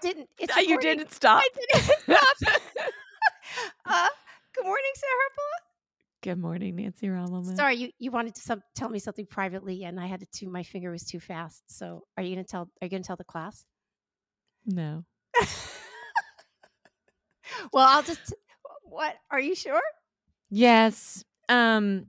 I didn't. It's you recording. didn't stop. I didn't stop. uh, good morning, Sarah Good morning, Nancy Rommelmann. Hepola. Sorry, you, you wanted to some, tell me something privately, and I had to. My finger was too fast. So, are you gonna tell? Are you gonna tell the class? No. well, I'll just. What are you sure? Yes. Um.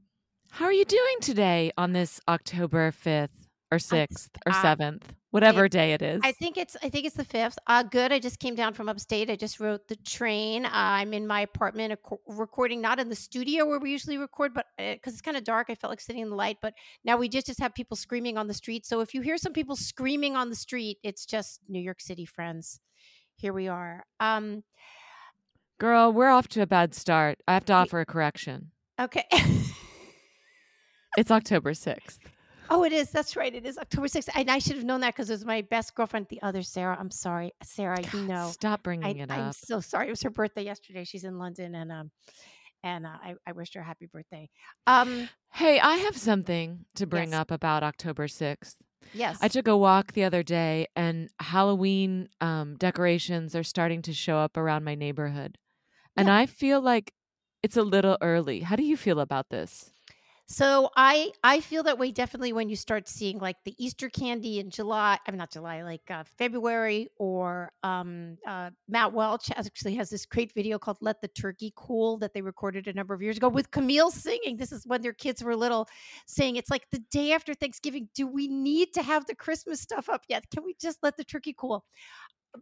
How are you doing today on this October fifth or sixth or seventh, whatever day it is? I think it's I think it's the fifth. Uh, good. I just came down from upstate. I just rode the train. Uh, I'm in my apartment, recording not in the studio where we usually record, but because it's kind of dark, I felt like sitting in the light. But now we just just have people screaming on the street. So if you hear some people screaming on the street, it's just New York City friends. Here we are. Um, Girl, we're off to a bad start. I have to offer a correction. okay. It's October sixth. Oh, it is. That's right. It is October 6th. And I should have known that because it was my best girlfriend, the other Sarah. I'm sorry. Sarah, you know. Stop bringing I, it up. I'm so sorry. It was her birthday yesterday. She's in London and um and uh, I, I wished her a happy birthday. Um Hey, I have something to bring Yes. up about October 6th. yes. I took a walk the other day and Halloween um, decorations are starting to show up around my neighborhood. And Yeah. I feel like it's a little early. How do you feel about this? So I I feel that way definitely when you start seeing like the Easter candy in July. I'm not July, like uh, February or um uh, Matt Welch actually has this great video called "Let the Turkey Cool" that they recorded a number of years ago with Camille singing. This is when their kids were little, saying it's like the day after Thanksgiving. Do we need to have the Christmas stuff up yet? Can we just let the turkey cool?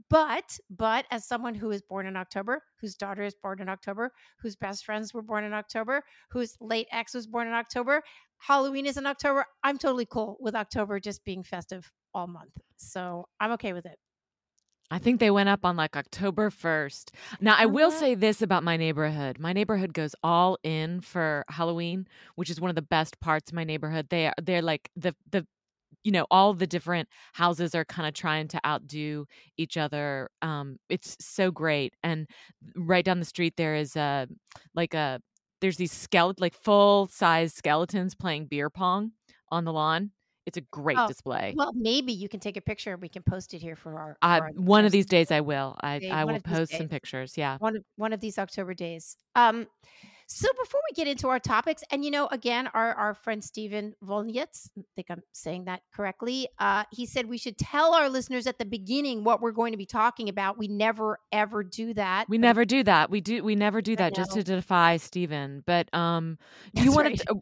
But but as someone who is born in october whose daughter is born in october whose best friends were born in october whose late ex was born in october halloween is in october i'm totally cool with october just being festive all month so i'm okay with it I think they went up on like October 1st. Now, I will Uh-huh. say this about my neighborhood. My neighborhood goes all in for Halloween, which is one of the best parts of my neighborhood. They are they're like the the you know, all the different houses are kind of trying to outdo each other. Um it's so great. And right down the street there is a like a there's these skeleton like full size skeletons playing beer pong on the lawn. It's a great Oh, display. well maybe you can take a picture and we can post it here for our, for I, our one of these days I will. I, I will post some pictures. Yeah. one of one of these October days. Um, so before we get into our topics, and you know, again, our our friend Stephen Volnitz, I think I'm saying that correctly. Uh, he said we should tell our listeners at the beginning what we're going to be talking about. We never ever do that. We but never do that. We do we never do that just to defy Stephen. But um do you want right. to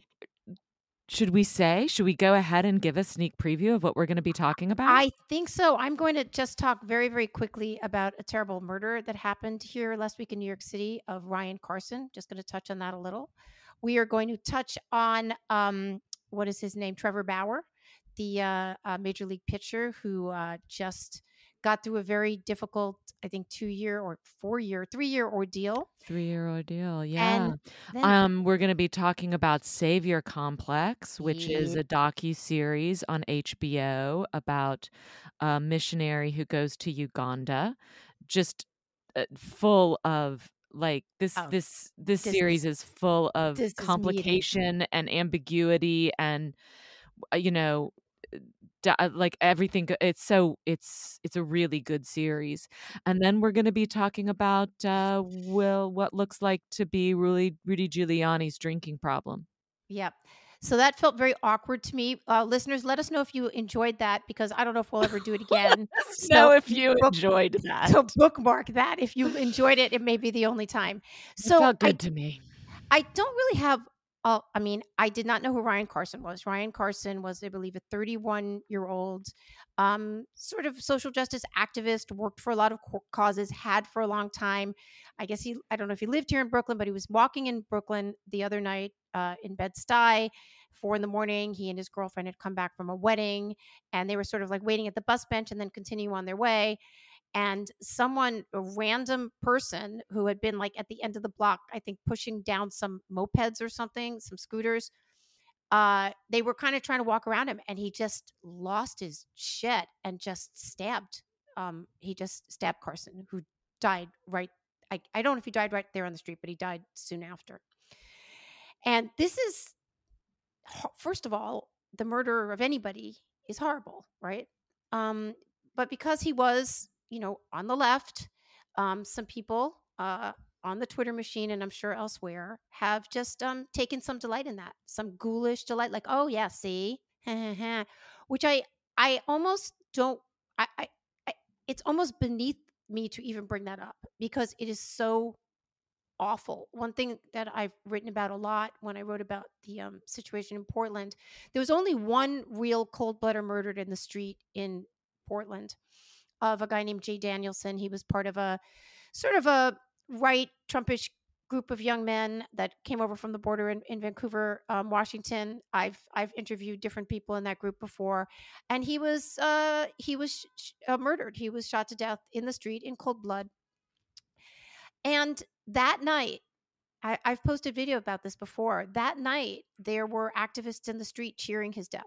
should we say? Should we go ahead and give a sneak preview of what we're going to be talking about? I think so. I'm going to just talk very, very quickly about a terrible murder that happened here last week in New York City of Ryan Carson. Just going to touch on that a little. We are going to touch on um, what is his name, Trevor Bauer, the uh, uh, major league pitcher who uh, just got through a very difficult, I think, two year or four year, three year ordeal. Three year ordeal. Yeah. And then, Um, we're going to be talking about Savior Complex, which is a docu series on HBO about a missionary who goes to Uganda, just uh, full of like this Oh, this this this series is- is full of complication and ambiguity and uh, you know like everything it's so it's it's a really good series and then we're going to be talking about uh will what looks like to be really rudy giuliani's drinking problem Yep. So that felt very awkward to me. Uh, listeners, let us know if you enjoyed that because I don't know if we'll ever do it again. know So- if you book- enjoyed that so bookmark that if you enjoyed it. It may be the only time. it So felt I, good to me I don't really have. Uh, I mean, I did not know who Ryan Carson was. Ryan Carson was, I believe, a 31 year old, um, sort of social justice activist. Worked for a lot of causes. Had for a long time. I guess he. I don't know if he lived here in Brooklyn, but he was walking in Brooklyn the other night uh, in Bed Stuy, four in the morning. He and his girlfriend had come back from a wedding, and they were sort of like waiting at the bus bench and then continue on their way and someone a random person who had been like at the end of the block i think pushing down some mopeds or something some scooters uh they were kind of trying to walk around him and he just lost his shit and just stabbed um he just stabbed carson who died right I, I don't know if he died right there on the street but he died soon after. And this is first of all the murder of anybody is horrible right? Um but because he was you know, on the left, um, some people uh, on the Twitter machine, and I'm sure elsewhere, have just um, taken some delight in that, some ghoulish delight, like, oh yeah, see, which I I almost don't. I, I, I it's almost beneath me to even bring that up because it is so awful. One thing that I've written about a lot when I wrote about the um, situation in Portland, there was only one real cold blooded murdered in the street in Portland of a guy named Jay Danielson. He was part of a sort of a right Trumpish group of young men that came over from the border in, in Vancouver, um, Washington. I've I've interviewed different people in that group before, and he was uh, he was sh- uh, murdered. He was shot to death in the street in cold blood. And that night, I, I've posted video about this before. That night, there were activists in the street cheering his death.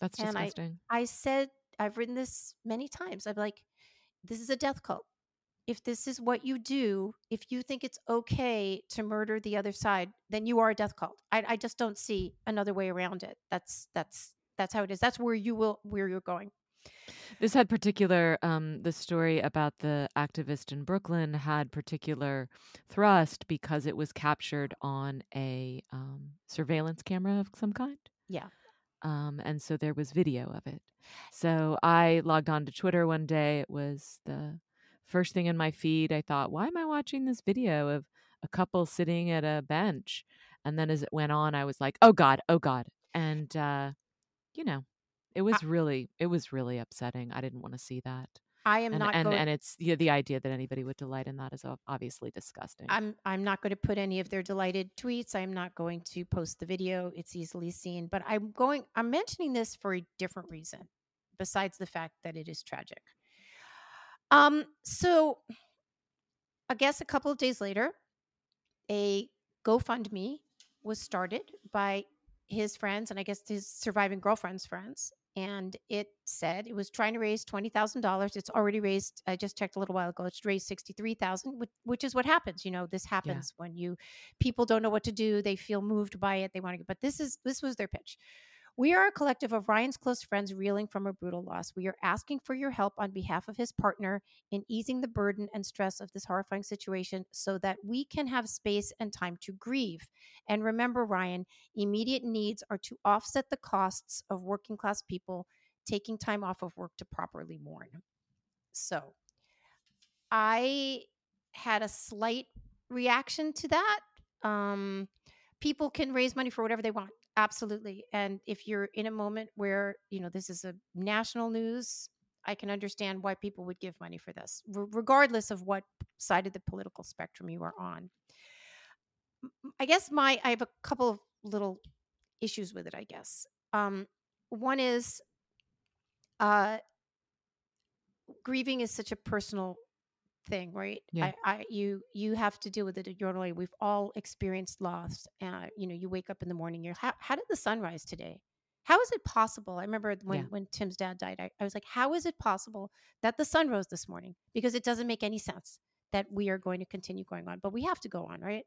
That's And I, disgusting. I said, I've written this many times. I'm like, this is a death cult. If this is what you do, if you think it's okay to murder the other side, then you are a death cult. I, I just don't see another way around it. That's that's that's how it is. That's where you will where you're going. This had particular, um, the story about the activist in Brooklyn had particular thrust because it was captured on a um, surveillance camera of some kind. Yeah. Um, and so there was video of it. So I logged on to Twitter one day. It was the first thing in my feed. I thought, why am I watching this video of a couple sitting at a bench? And then as it went on, I was like, oh God, oh God. And, uh, you know, it was really, it was really upsetting. I didn't want to see that. I am And not and going and it's the the idea that anybody would delight in that is obviously disgusting. I'm I'm not going to put any of their delighted tweets. I'm not going to post the video. It's easily seen, but I'm going I'm mentioning this for a different reason besides the fact that it is tragic. Um so I guess a couple of days later, a GoFundMe was started by his friends and I guess his surviving girlfriend's friends. And it said it was trying to raise twenty thousand dollars. It's already raised. I just checked a little while ago. It's raised sixty three thousand, which, which is what happens. You know, this yeah. happens when you people don't know what to do. They feel moved by it. They want to. But this is this was their pitch. We are a collective of Ryan's close friends reeling from a brutal loss. We are asking for your help on behalf of his partner in easing the burden and stress of this horrifying situation so that we can have space and time to grieve. And remember, Ryan, immediate needs are to offset the costs of working class people taking time off of work to properly mourn. So I had a slight reaction to that. Um, people can raise money for whatever they want absolutely and if you're in a moment where you know this is a national news i can understand why people would give money for this regardless of what side of the political spectrum you are on. I guess my i have a couple of little issues with it i guess. Um, one is uh, grieving is such a personal thing right? Yeah. I, I you you have to deal with it your own way. We've all experienced loss uh, you know you wake up in the morning you're how, how did the sun rise today? How is it possible? I remember when Yeah. when tim's dad died I, I was like how is it possible that the sun rose this morning? Because it doesn't make any sense that we are going to continue going on but we have to go on right?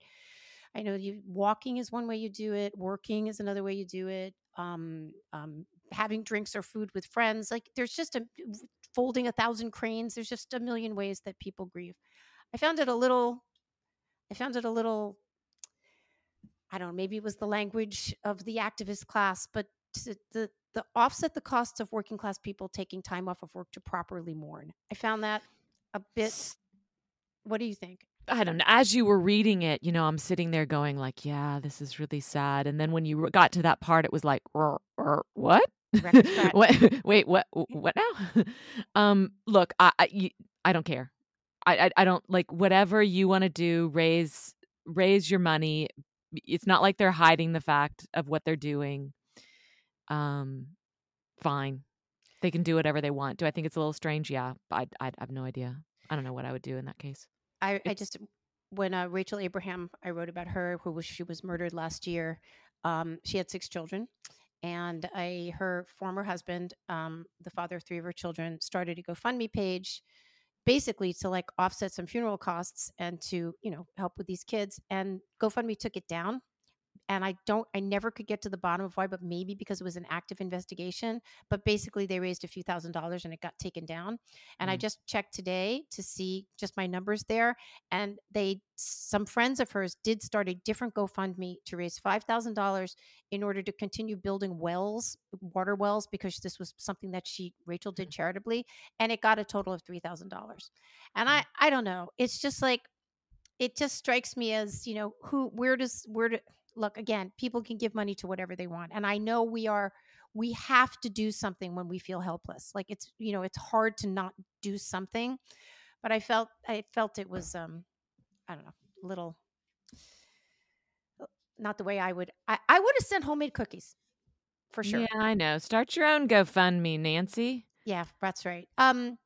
I know you walking is one way you do it working is another way you do it um, um, having drinks or food with friends like there's just a folding a thousand cranes there's just a million ways that people grieve i found it a little i found it a little i don't know maybe it was the language of the activist class but to, the the offset the costs of working class people taking time off of work to properly mourn i found that a bit what do you think I don't know. As you were reading it, you know, I'm sitting there going like, "Yeah, this is really sad." And then when you got to that part, it was like, "Er, er, "What? What? Wait, what? What now?" um, look, I, I, I don't care. I, I, I don't like whatever you want to do. Raise, raise your money. It's not like they're hiding the fact of what they're doing. Um, fine, they can do whatever they want. Do I think it's a little strange? Yeah, I, I, I have no idea. I don't know what I would do in that case. I, I just when uh, Rachel Abraham, I wrote about her, who was she was murdered last year. Um, she had six children, and I her former husband, um, the father of three of her children, started a GoFundMe page, basically to like offset some funeral costs and to you know help with these kids. And GoFundMe took it down and I don't I never could get to the bottom of why, but maybe because it was an active investigation. But basically they raised a few thousand dollars and it got taken down. And I Mm. just checked today to see just my numbers there. And they some friends of hers did start a different GoFundMe to raise five thousand dollars in order to continue building wells, water wells, because this was something that she Rachel did charitably, and it got a total of three thousand dollars. And I I don't know. It's just like it just strikes me as you know who where does where do look again people can give money to whatever they want and i know we are we have to do something when we feel helpless like it's you know it's hard to not do something but i felt i felt it was um i don't know little uh, not the way i would i, I would have sent homemade cookies for sure Yeah, I know. Start your own GoFundMe, Nancy. Yeah, that's right. Um,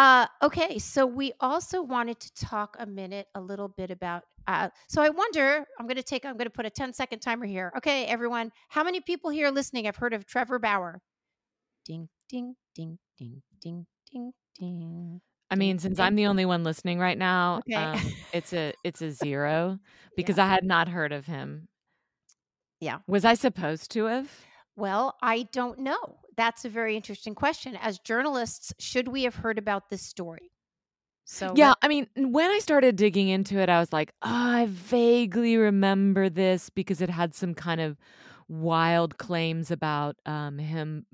uh, okay, so we also wanted to talk a minute, a little bit about. Uh, so I wonder, I'm going to take, I'm going to put a 10 second timer here. Okay, everyone, how many people here listening have heard of Trevor Bauer? Ding, ding, ding, ding, ding, ding, ding. I mean, since. I'm the only one listening right now, Okay. um, it's a it's a zero because I had not heard of him. Yeah. Was I supposed to have? Well, I don't know. That's a very interesting question. As journalists, should we have heard about this story? So Yeah, I mean, when I started digging into it, I was like, oh, I vaguely remember this because it had some kind of wild claims about um, him.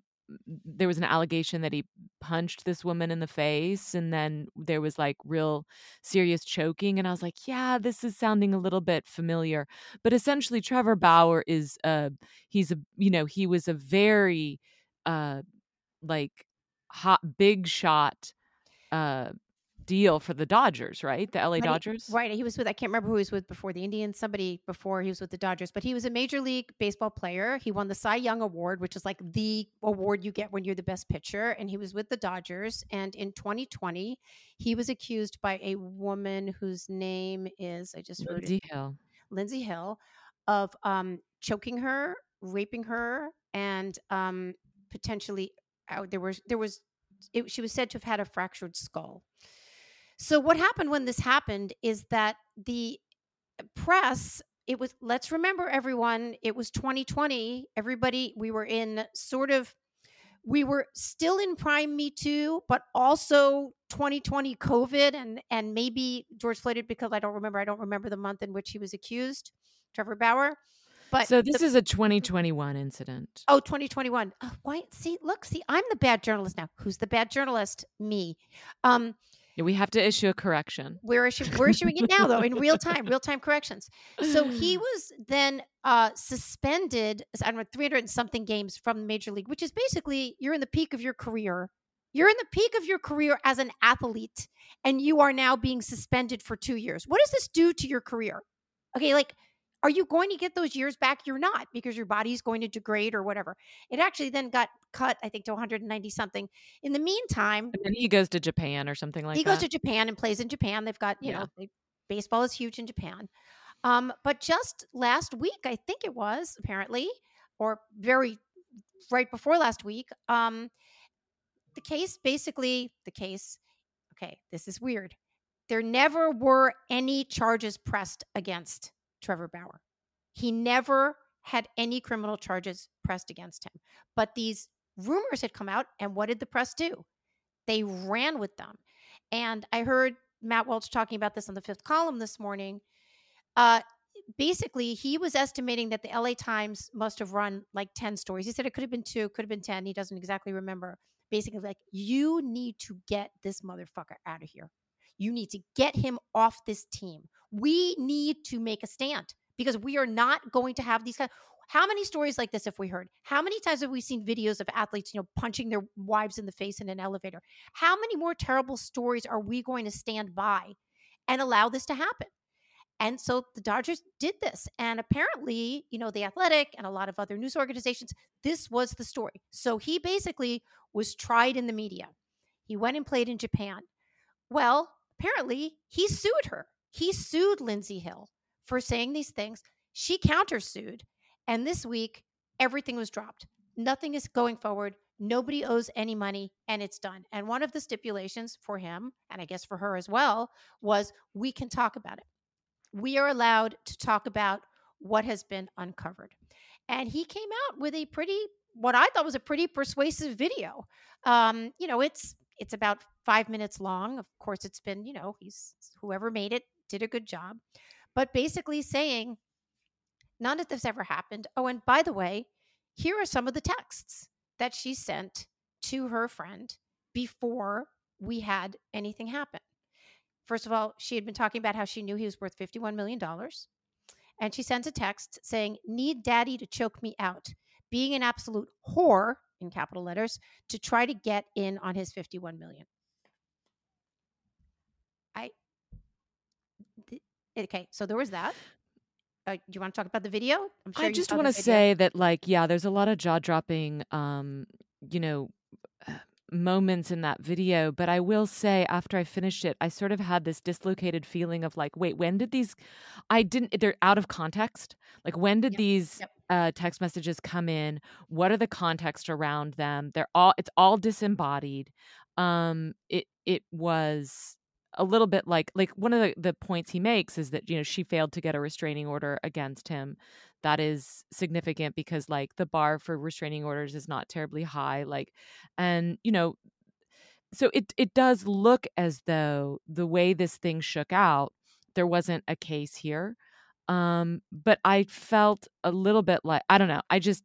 There was an allegation that he punched this woman in the face, and then there was like real serious choking. And I was like, yeah, this is sounding a little bit familiar. But essentially, Trevor Bauer is, uh, he's a, you know, he was a very, uh, like, hot, big shot, uh, deal for the Dodgers, right? The LA Right, Dodgers. Right. He was with, I can't remember who he was with before the Indians, somebody before he was with the Dodgers, but he was a major league baseball player. He won the Cy Young Award, which is like the award you get when you're the best pitcher. And he was with the Dodgers. And in 2020, he was accused by a woman whose name is, I just wrote it, Lindsey Hill. Lindsey Hill, of um, choking her, raping her, and um, potentially uh, there was there was it, she was said to have had a fractured skull. So what happened when this happened is that the press it was let's remember everyone it was 2020 everybody we were in sort of we were still in prime me too but also 2020 covid and and maybe george floyd because i don't remember i don't remember the month in which he was accused trevor bauer but so this the- is a 2021 incident. Oh, 2021. Oh, why? See, look, see, I'm the bad journalist now. Who's the bad journalist? Me. Um, Yeah, we have to issue a correction. we're, issu- we're issuing it now, though, in real time, real time corrections. So he was then uh, suspended, I don't know, 300 and something games from the major league, which is basically you're in the peak of your career. You're in the peak of your career as an athlete, and you are now being suspended for two years. What does this do to your career? Okay, like, are you going to get those years back? You're not because your body's going to degrade or whatever. It actually then got cut, I think, to 190 something. In the meantime, And then he goes to Japan or something like he that. He goes to Japan and plays in Japan. They've got, you Yeah. know, they, baseball is huge in Japan. Um, but just last week, I think it was apparently, or very right before last week, um, the case basically, the case, okay, this is weird. There never were any charges pressed against Trevor Bauer. He never had any criminal charges pressed against him. But these rumors had come out, and what did the press do? They ran with them. And I heard Matt Welch talking about this on the fifth column this morning. Uh, basically, he was estimating that the LA Times must have run like 10 stories. He said it could have been two, could have been 10. He doesn't exactly remember. Basically, like, you need to get this motherfucker out of here. You need to get him off this team. We need to make a stand because we are not going to have these kind. How many stories like this have we heard? How many times have we seen videos of athletes, you know, punching their wives in the face in an elevator? How many more terrible stories are we going to stand by and allow this to happen? And so the Dodgers did this. And apparently, you know, The Athletic and a lot of other news organizations, this was the story. So he basically was tried in the media. He went and played in Japan. Well, apparently, he sued her. He sued Lindsey Hill for saying these things. She countersued. And this week, everything was dropped. Nothing is going forward. Nobody owes any money, and it's done. And one of the stipulations for him, and I guess for her as well, was we can talk about it. We are allowed to talk about what has been uncovered. And he came out with a pretty, what I thought was a pretty persuasive video. Um, you know, it's it's about five minutes long. Of course, it's been, you know, he's whoever made it did a good job. But basically saying none of this ever happened. Oh, and by the way, here are some of the texts that she sent to her friend before we had anything happen. First of all, she had been talking about how she knew he was worth $51 million. And she sends a text saying, Need daddy to choke me out, being an absolute whore in capital letters to try to get in on his 51 million. I, th- okay, so there was that. Uh, do you want to talk about the video? Sure i just want to say that, like, yeah, there's a lot of jaw dropping, um, you know, moments in that video, but I will say after I finished it, I sort of had this dislocated feeling of like, wait, when did these I didn't they're out of context. Like when did yep. these yep. uh text messages come in? What are the context around them? They're all it's all disembodied. Um it it was a little bit like like one of the, the points he makes is that you know she failed to get a restraining order against him. That is significant because like the bar for restraining orders is not terribly high like and you know so it it does look as though the way this thing shook out there wasn't a case here um but i felt a little bit like i don't know i just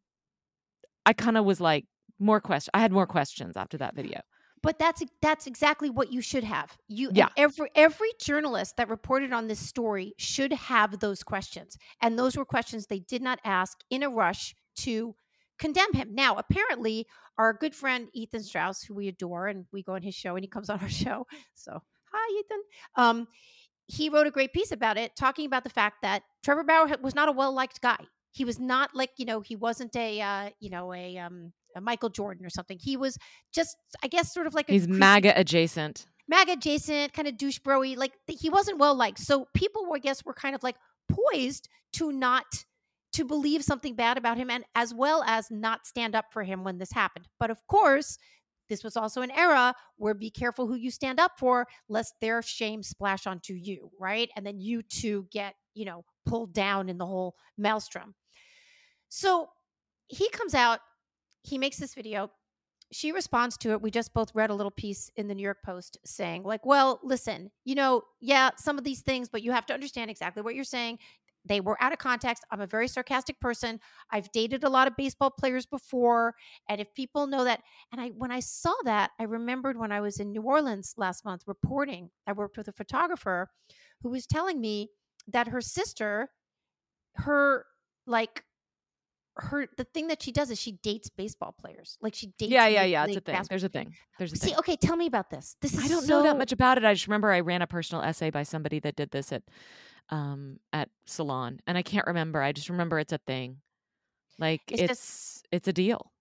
i kind of was like more questions i had more questions after that video but that's that's exactly what you should have. You yeah. every every journalist that reported on this story should have those questions and those were questions they did not ask in a rush to condemn him. Now apparently our good friend ethan strauss who we adore and we go on his show and he comes on our show so hi ethan. Um, he wrote a great piece about it talking about the fact that trevor bauer was not a well-liked guy. He was not like you know he wasn't a uh, you know a um a Michael Jordan or something. He was just, I guess, sort of like he's MAGA adjacent, MAGA adjacent, kind of douche broy. Like he wasn't well liked, so people, were, I guess, were kind of like poised to not to believe something bad about him, and as well as not stand up for him when this happened. But of course. This was also an era where be careful who you stand up for, lest their shame splash onto you, right? And then you too get, you know, pulled down in the whole maelstrom. So he comes out he makes this video she responds to it. We just both read a little piece in the New York Post saying, like, well, listen, you know, yeah, some of these things, but you have to understand exactly what you're saying. They were out of context. I'm a very sarcastic person. I've dated a lot of baseball players before. And if people know that, and I, when I saw that, I remembered when I was in New Orleans last month reporting, I worked with a photographer who was telling me that her sister, her like her the thing that she does is she dates baseball players. Like she dates. Yeah, yeah, yeah. It's a thing. There's a thing. There's a See, thing. okay, tell me about this. This is I don't so... know that much about it. I just remember I ran a personal essay by somebody that did this at um at Salon, and I can't remember. I just remember it's a thing. Like it's it's, just, it's a deal.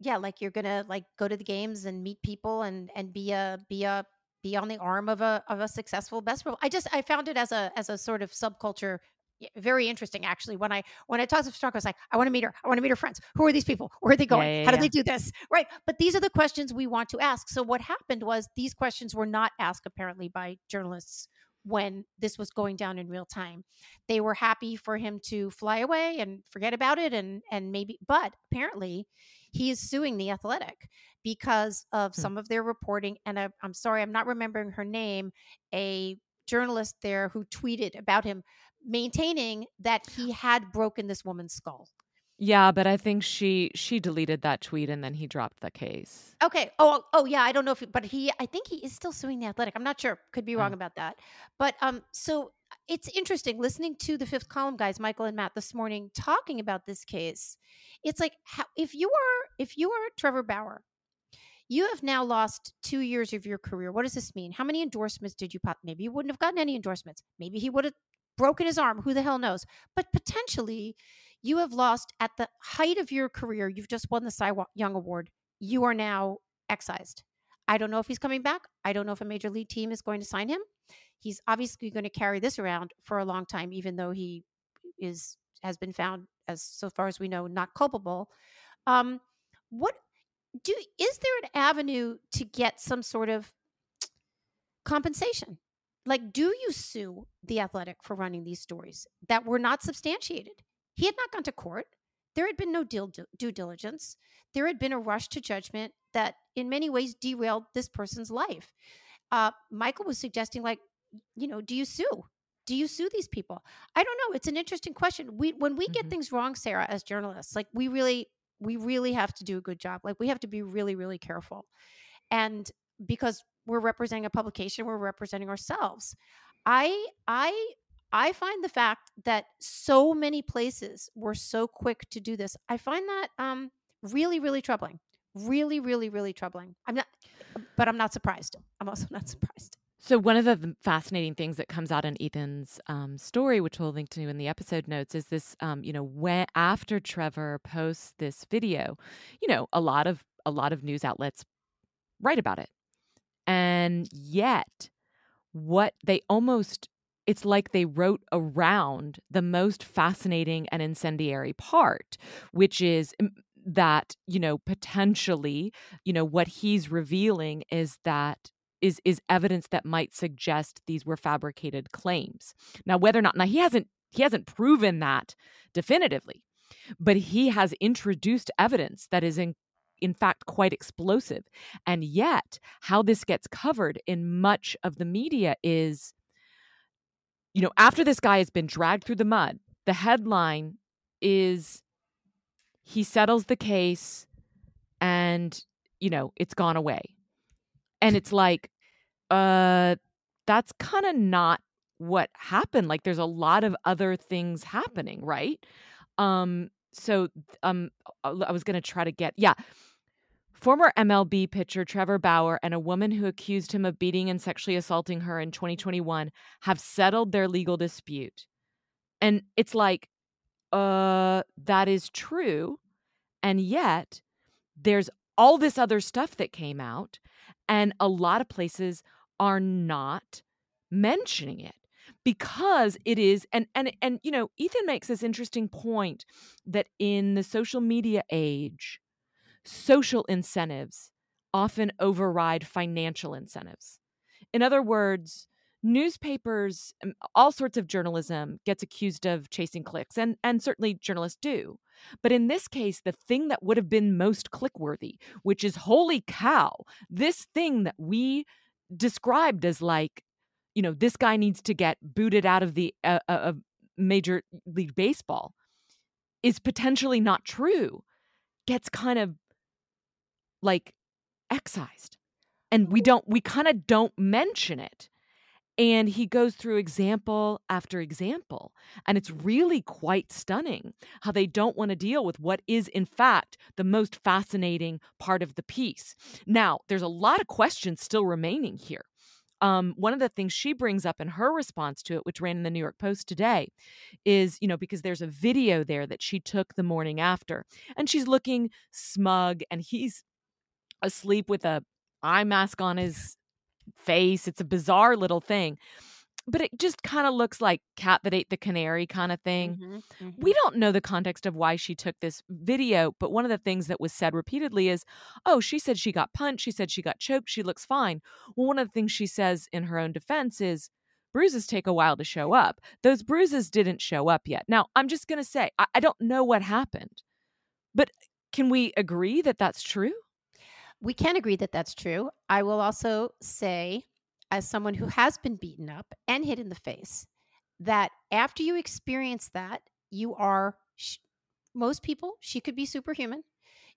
Yeah, like you're gonna like go to the games and meet people and and be a be a be on the arm of a of a successful basketball. I just I found it as a as a sort of subculture very interesting actually when i when i talked to photographer i was like i want to meet her i want to meet her friends. Who are these people? Where are they going? yeah, yeah, how do they do this? Right but these are the questions we want to ask. So what happened was these questions were not asked apparently by journalists when this was going down in real time. They were happy for him to fly away and forget about it and and maybe but apparently he is suing the athletic because of hmm. some of their reporting and I, i'm sorry i'm not remembering her name a journalist there who tweeted about him maintaining that he had broken this woman's skull. Yeah, but I think she she deleted that tweet and then he dropped the case. Okay. Oh, oh yeah. I don't know if, but he, I think he is still suing the Athletic. I'm not sure. Could be wrong oh. about that. But um, so it's interesting listening to the fifth column guys, Michael and Matt, this morning talking about this case. It's like how, if you are if you are Trevor Bauer, you have now lost two years of your career. What does this mean? How many endorsements did you pop? Maybe you wouldn't have gotten any endorsements. Maybe he would have broken his arm. Who the hell knows? But potentially, you have lost at the height of your career. You've just won the Cy Young Award. You are now excised. I don't know if he's coming back. I don't know if a major league team is going to sign him. He's obviously going to carry this around for a long time, even though he is has been found, as so far as we know, not culpable. Um, what do is there an avenue to get some sort of compensation like do you sue the athletic for running these stories that were not substantiated? He had not gone to court. There had been no deal, due diligence. There had been a rush to judgment that in many ways derailed this person's life. Uh, michael was suggesting like you know do you sue? Do you sue these people? I don't know. It's an interesting question. We when we get Mhm. things wrong sarah as journalists like we really we really have to do a good job. Like we have to be really really careful. And because we're representing a publication we're representing ourselves. I i i find the fact that so many places were so quick to do this i find that um really really troubling really really really troubling. I'm not but i'm not surprised. I'm also not surprised. So one of the fascinating things that comes out in Ethan's um, story, which we'll link to in the episode notes, is this: um, you know, when after Trevor posts this video, you know, a lot of a lot of news outlets write about it, and yet, what they almost it's like they wrote around the most fascinating and incendiary part, which is that you know potentially, you know, what he's revealing is that is is evidence that might suggest these were fabricated claims. Now, whether or not now he hasn't he hasn't proven that definitively, but he has introduced evidence that is in in fact quite explosive. And yet, how this gets covered in much of the media is you know, after this guy has been dragged through the mud, the headline is he settles the case and you know, it's gone away. And it's like uh that's kind of not what happened. Like there's a lot of other things happening right? Um so um i was going to try to get yeah former mlb pitcher trevor bauer and a woman who accused him of beating and sexually assaulting her in 2021 have settled their legal dispute. And it's like uh that is true. And yet there's all this other stuff that came out and a lot of places are not mentioning it because it is and and and you know Ethan makes this interesting point that in the social media age social incentives often override financial incentives. In other words newspapers um, all sorts of journalism gets accused of chasing clicks and and certainly journalists do. But in this case the thing that would have been most clickworthy which is holy cow this thing that we described as like you know this guy needs to get booted out of the uh, uh, of major league baseball is potentially not true. Gets kind of like excised and we don't we kind of don't mention it and he goes through example after example. And it's really quite stunning how they don't want to deal with what is, in fact, the most fascinating part of the piece. Now, there's a lot of questions still remaining here. Um, one of the things she brings up in her response to it, which ran in the New York Post today, is, you know, because there's a video there that she took the morning after, and she's looking smug, and he's asleep with a eye mask on his face. It's a bizarre little thing. But it just kind of looks like cat that ate the canary kind of thing. Mhm, We mhm. don't know the context of why she took this video, but one of the things that was said repeatedly is, oh, she said she got punched. She said she got choked. She looks fine. Well, one of the things she says in her own defense is, bruises take a while to show up. Those bruises didn't show up yet. Now, I'm just going to say, I, I don't know what happened, but can we agree that that's true? We can agree that that's true. I will also say, as someone who has been beaten up and hit in the face, that after you experience that, you are sh- most people, she could be superhuman.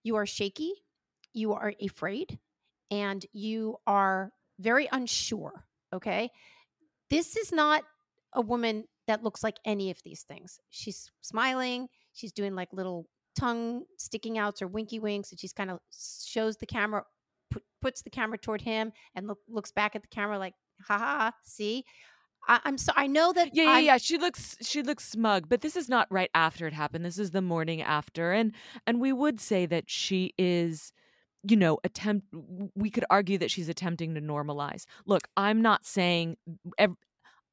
You are shaky, you are afraid, and you are very unsure. Okay. This is not a woman that looks like any of these things. She's smiling, she's doing like little tongue sticking outs or winky winks, and she's kind of shows the camera, put, puts the camera toward him, and look, looks back at the camera like, haha, see? I, I'm so I know that Yeah, yeah, I'm, yeah. She looks she looks smug, but this is not right after it happened. This is the morning after. And and we would say that she is you know, attempt we could argue that she's attempting to normalize. Look, I'm not saying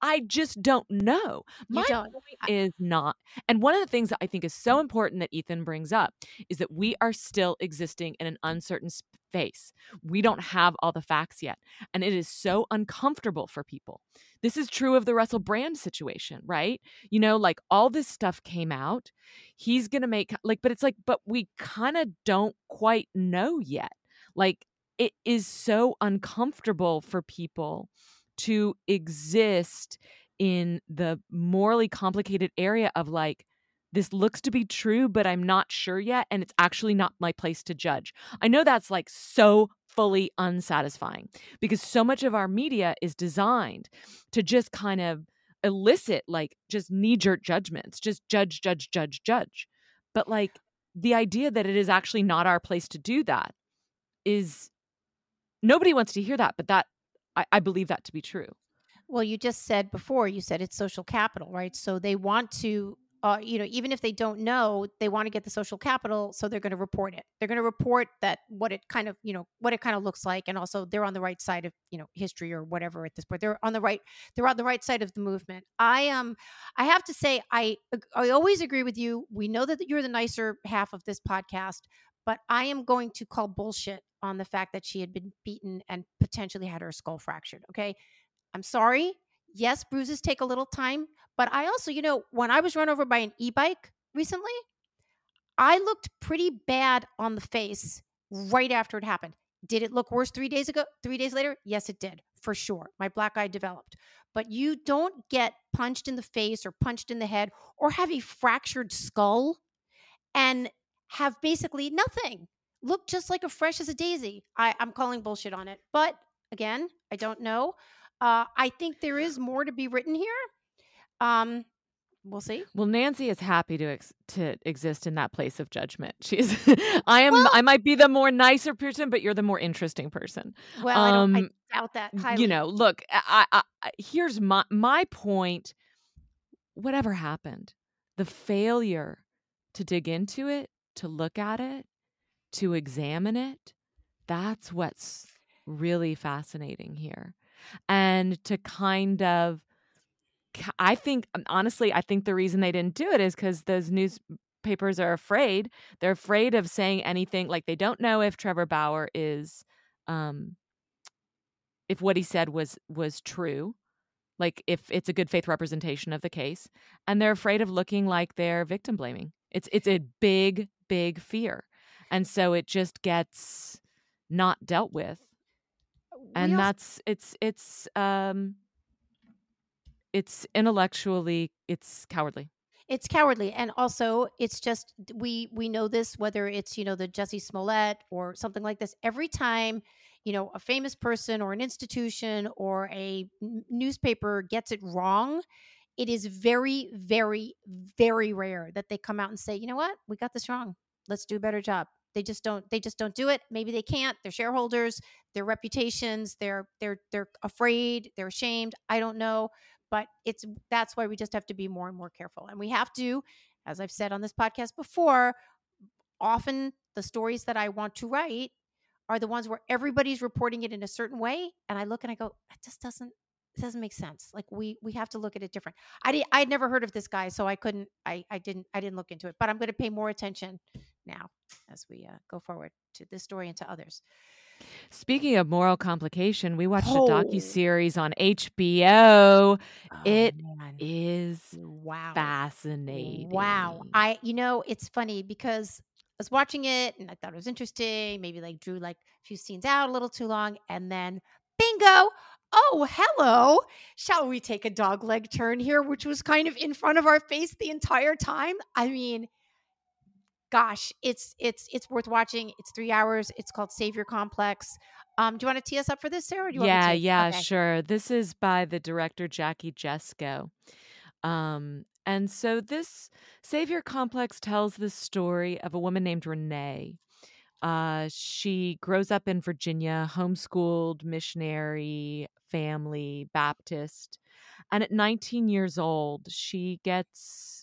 I just don't know. My don't. is not and one of the things that I think is so important that Ethan brings up is that we are still existing in an uncertain space. We don't have all the facts yet, and it is so uncomfortable for people. This is true of the Russell Brand situation, right? You know, like all this stuff came out. He's going to make like but it's like but we kind of don't quite know yet. Like it is so uncomfortable for people to exist in the morally complicated area of like this looks to be true but i'm not sure yet and it's actually not my place to judge. I know that's like so fully unsatisfying because so much of our media is designed to just kind of elicit like just knee jerk judgments just judge judge judge judge. But like the idea that it is actually not our place to do that is nobody wants to hear that but that I, I believe that to be true. Well, you just said before, you said it's social capital, right? So they want to, uh, you know, even if they don't know, they want to get the social capital, so they're going to report it. They're going to report that what it kind of, you know, what it kind of looks like, and also they're on the right side of, you know, history or whatever at this point. They're on the right, they're on the right side of the movement. I um, I have to say, I I always agree with you. We know that you're the nicer half of this podcast, but I am going to call bullshit on the fact that she had been beaten and potentially had her skull fractured. Okay. I'm sorry. Yes, bruises take a little time, but I also, you know, when I was run over by an e bike recently, I looked pretty bad on the face right after it happened. Did it look worse three days ago? Three days later? Yes, it did, for sure. My black eye developed. But you don't get punched in the face or punched in the head or have a fractured skull and have basically nothing look just like a fresh as a daisy. I, I'm calling bullshit on it. But again, I don't know. Uh, I think there is more to be written here. Um, we'll see. Well, Nancy is happy to ex- to exist in that place of judgment. She's I am Well- I might be the more nicer person, but you're the more interesting person. Well, I, don't, I Um, doubt that highly. You know, look, I, I, I here's my my point. Whatever happened, the failure to dig into it, to look at it, to examine it, that's what's really fascinating here. And to kind of I think um, honestly, I think the reason they didn't do it is because those newspapers are afraid. They're afraid of saying anything. Like they don't know if Trevor Bauer is, um, if what he said was was true, like if it's a good faith representation of the case, and they're afraid of looking like they're victim blaming. It's it's a big big fear, and so it just gets not dealt with. We and also- that's it's it's um it's intellectually it's cowardly. It's cowardly and also it's just we we know this whether it's you know the jussie smollett or something like this every time you know a famous person or an institution or a newspaper gets it wrong it is very very very rare that they come out and say you know what? We got this wrong. Let's do a better job they just don't they just don't do it. Maybe they can't. They're shareholders. Their reputations they're they're they're afraid. They're ashamed. I don't know. But it's that's why we just have to be more and more careful. And we have to as i've said on this podcast before often the stories that i want to write are the ones where everybody's reporting it in a certain way and i look and i go that just doesn't it doesn't make sense. Like we we have to look at it different. I did i had never heard of this guy so i couldn't i i didn't i didn't look into it but i'm going to pay more attention now as we uh, go forward to this story and to others speaking of moral complication we watched Oh. a docu-series on hbo Oh, It man. is wow fascinating Wow. I you know, it's funny because I was watching it and I thought it was interesting, maybe like drew like a few scenes out a little too long and then bingo. Oh, hello. Shall we take a dog leg turn here which was kind of in front of our face the entire time? I mean, gosh, it's it's it's worth watching. It's 3 hours. It's called Savior Complex. Um, do you want to tee us up for this, Sarah? Or do you want yeah yeah Okay. sure this is by the director jackie jesko um and so this savior complex tells the story of a woman named renee uh she grows up in virginia homeschooled missionary family baptist and at 19 years old she gets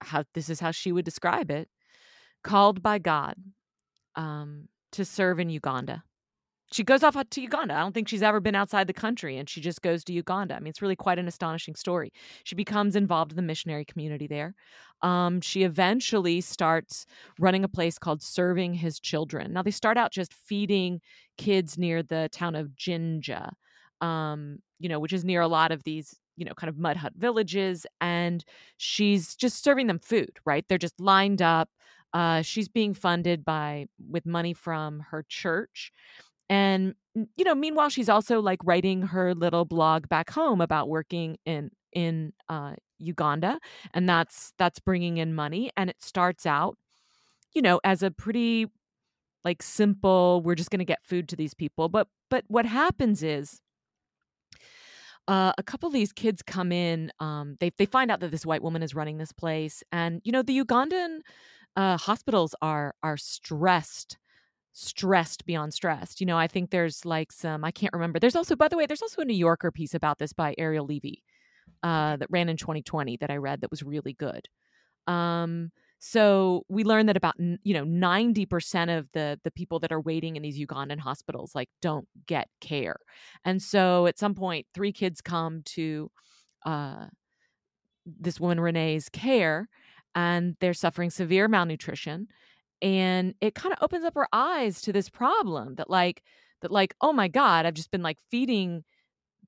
how this is how she would describe it called by god um to serve in uganda she goes off to Uganda. I don't think she's ever been outside the country and she just goes to Uganda. I mean, it's really quite an astonishing story. She becomes involved in the missionary community there. Um, she eventually starts running a place called Serving His Children. Now, they start out just feeding kids near the town of Jinja, um, you know, which is near a lot of these you know, kind of mud hut villages, and she's just serving them food, right? They're just lined up. Uh, she's being funded by with money from her church. And you know, meanwhile, she's also like writing her little blog back home about working in in uh, Uganda, and that's that's bringing in money. And it starts out, you know, as a pretty like simple. We're just going to get food to these people, but but what happens is uh, a couple of these kids come in. Um, they they find out that this white woman is running this place, and you know the Ugandan uh, hospitals are are stressed, stressed beyond stressed. You know, I think there's like some I can't remember. There's also, by the way, there's also a New Yorker piece about this by Ariel Levy uh, that ran in 2020 that I read that was really good. Um, so we learned that about you know 90% of the the people that are waiting in these Ugandan hospitals like don't get care. And so at some point three kids come to uh, this woman Renee's care and they're suffering severe malnutrition and it kind of opens up her eyes to this problem that like that like oh my god I've just been like feeding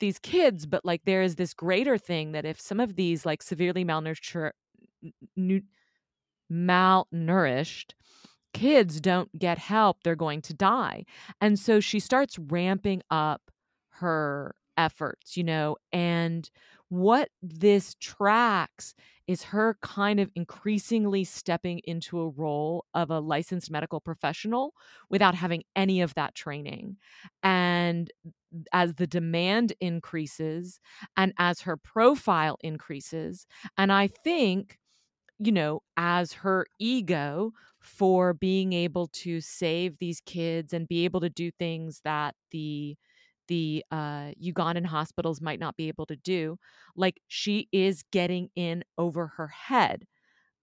these kids but like there is this greater thing that if some of these like severely malnourished malnourished kids don't get help, they're going to die. And so she starts ramping up her efforts, you know, and what this tracks is her kind of increasingly stepping into a role of a licensed medical professional without having any of that training. And as the demand increases and as her profile increases, and I think you know, as her ego for being able to save these kids and be able to do things that the the uh, Ugandan hospitals might not be able to do. Like she is getting in over her head.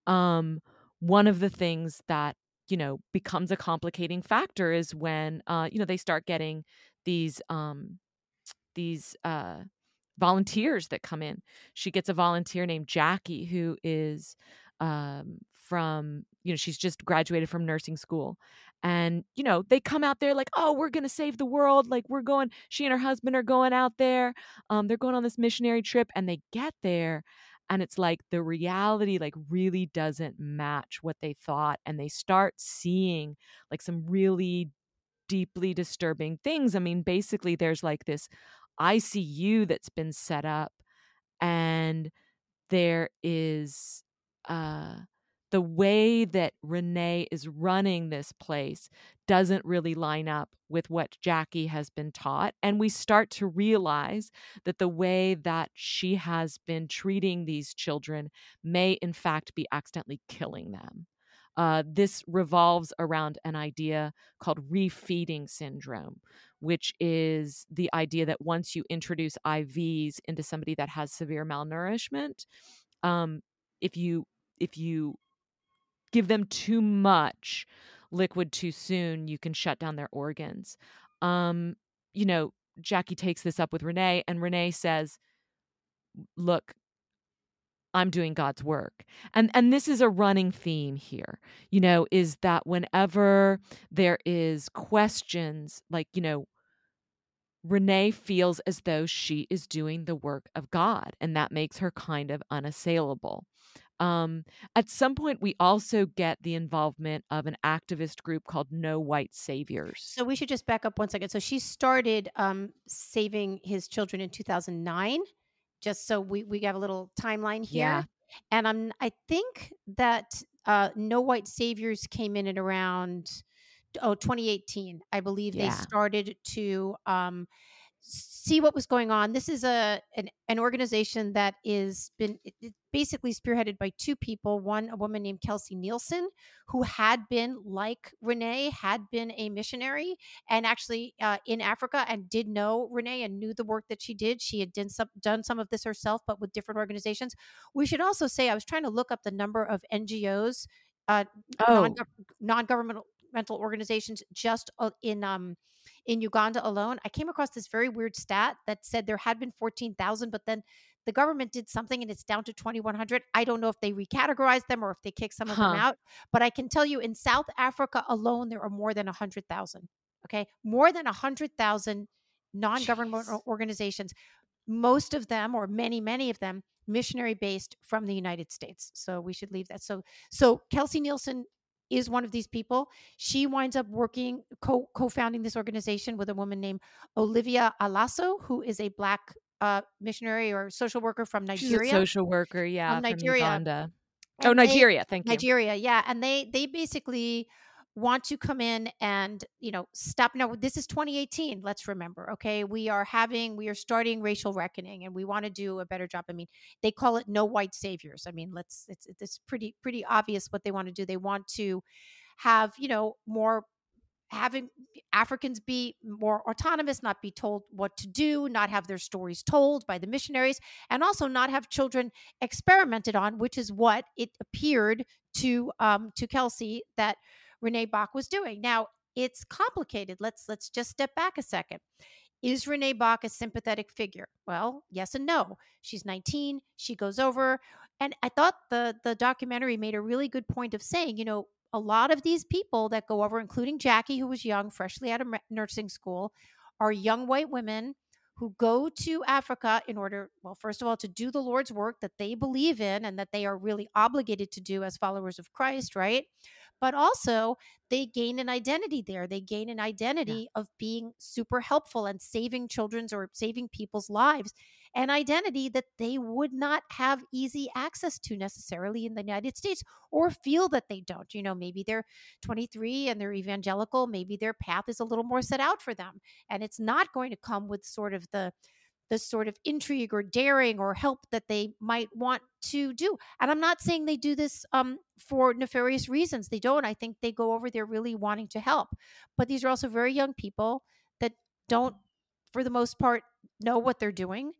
Um, one of the things that you know becomes a complicating factor is when uh, you know they start getting these um, these uh, volunteers that come in. She gets a volunteer named Jackie who is um, from you know she's just graduated from nursing school. And you know they come out there like oh we're gonna save the world like we're going she and her husband are going out there um, they're going on this missionary trip and they get there and it's like the reality like really doesn't match what they thought and they start seeing like some really deeply disturbing things. I mean basically there's like this icu that's been set up and there is uh, the way that Renee is running this place doesn't really line up with what Jackie has been taught. And we start to realize that the way that she has been treating these children may, in fact, be accidentally killing them. Uh, this revolves around an idea called refeeding syndrome, which is the idea that once you introduce IVs into somebody that has severe malnourishment, um, if you if you give them too much liquid too soon, you can shut down their organs. Um, you know, Jackie takes this up with Renee, and Renee says, Look, I'm doing God's work. And and this is a running theme here. You know, is that whenever there is questions like, you know, Renee feels as though she is doing the work of God, and that makes her kind of unassailable. Um, at some point, we also get the involvement of an activist group called No White Saviors. So we should just back up one second. So she started um, saving his children in 2009, just so we, we have a little timeline here. Yeah. And I'm, I think that uh, No White Saviors came in at around oh 2018. I believe Yeah. they started to um, see what was going on. This is a an, an organization that is been basically spearheaded by two people. One, a woman named Kelsey Nielsen, who had been like Renee, had been a missionary and actually uh, in Africa and did know Renee and knew the work that she did. She had done some done some of this herself, but with different organizations. We should also say I was trying to look up the number of NGOs, uh, Oh, non non governmental organizations just uh, in um in Uganda alone. I came across this very weird stat that said there had been 14,000 but then the government did something and it's down to 2100 i don't know if they recategorized them or if they kicked some of Huh. them out but i can tell you in south africa alone there are more than 100000 okay more than 100000 non-governmental organizations most of them or many many of them missionary based from the united states so we should leave that so so kelsey nielsen is one of these people she winds up working co- co-founding this organization with a woman named olivia alaso who is a black uh, missionary or social worker from She's a nigeria social worker, yeah, from from nigeria Uganda. Oh, and they Nigeria, thank you. Nigeria, yeah, and they they basically want to come in and you know stop. Now this is 2018. Let's remember, okay, we are having we are starting racial reckoning, and we want to do a better job. I mean, they call it no white saviors. I mean, let's it's it's pretty pretty obvious what they want to do. They want to have you know more having Africans be more autonomous, not be told what to do, not have their stories told by the missionaries, and also not have children experimented on, which is what it appeared to um, to Kelsey that Renee Bach was doing. Now it's complicated. Let's let's just step back a second. Is Renee Bach a sympathetic figure? Well, yes and no. She's 19. She goes over, and I thought the the documentary made a really good point of saying, you know, a lot of these people that go over, including Jackie, who was young, freshly out of nursing school, are young white women who go to Africa in order, well, first of all, to do the Lord's work that they believe in and that they are really obligated to do as followers of Christ, right? But also, they gain an identity there. They gain an identity yeah. of being super helpful and saving children's or saving people's lives an identity that they would not have easy access to necessarily in the United States or feel that they don't. You know, maybe they're 23 and they're evangelical, maybe their path is a little more set out for them and it's not going to come with sort of the the sort of intrigue or daring or help that they might want to do. And I'm not saying they do this um, for nefarious reasons. They don't. I think they go over there really wanting to help. But these are also very young people that don't, for the most part, know what they're doing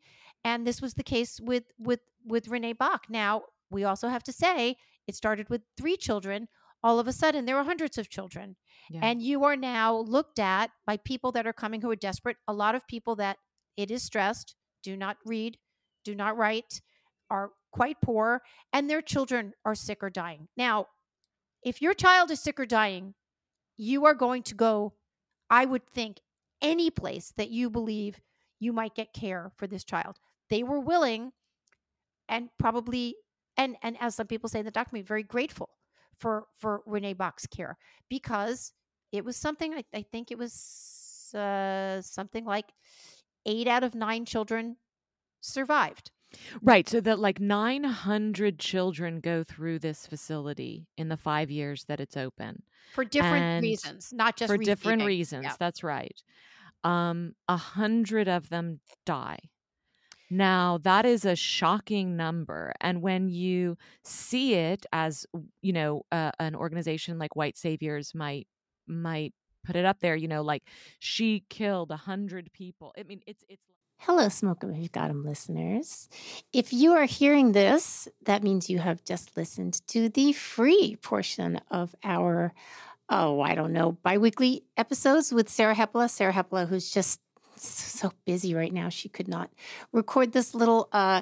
and this was the case with with with Renee Bach. Now we also have to say it started with three children. All of a sudden, there were hundreds of children, yeah. and you are now looked at by people that are coming who are desperate. A lot of people that it is stressed, do not read, do not write, are quite poor, and their children are sick or dying. Now, if your child is sick or dying, you are going to go, I would think, any place that you believe you might get care for this child they were willing and probably and and as some people say in the documentary very grateful for for renee bach's care because it was something i, I think it was uh, something like eight out of nine children survived Right. So that like 900 children go through this facility in the five years that it's open for different and reasons, not just for different reasons. Yeah. That's right. Um, a hundred of them die. Now, that is a shocking number. And when you see it as, you know, uh, an organization like White Saviors might might put it up there, you know, like she killed a hundred people. I mean, it's it's Hello, Smoke you got 'em listeners. If you are hearing this, that means you have just listened to the free portion of our, oh, I don't know, biweekly episodes with Sarah Hepola. Sarah Hepola, who's just so busy right now. She could not record this little uh,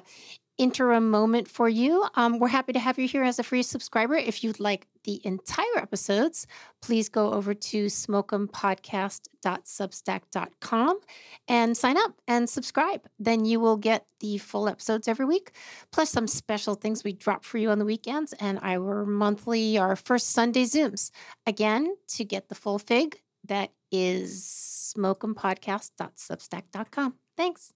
interim moment for you. Um, we're happy to have you here as a free subscriber. If you'd like the entire episodes, please go over to smokeempodcast.substack.com and sign up and subscribe. Then you will get the full episodes every week, plus some special things we drop for you on the weekends and our monthly, our first Sunday Zooms. Again, to get the full fig, that is smokeempodcast.substack.com. Thanks.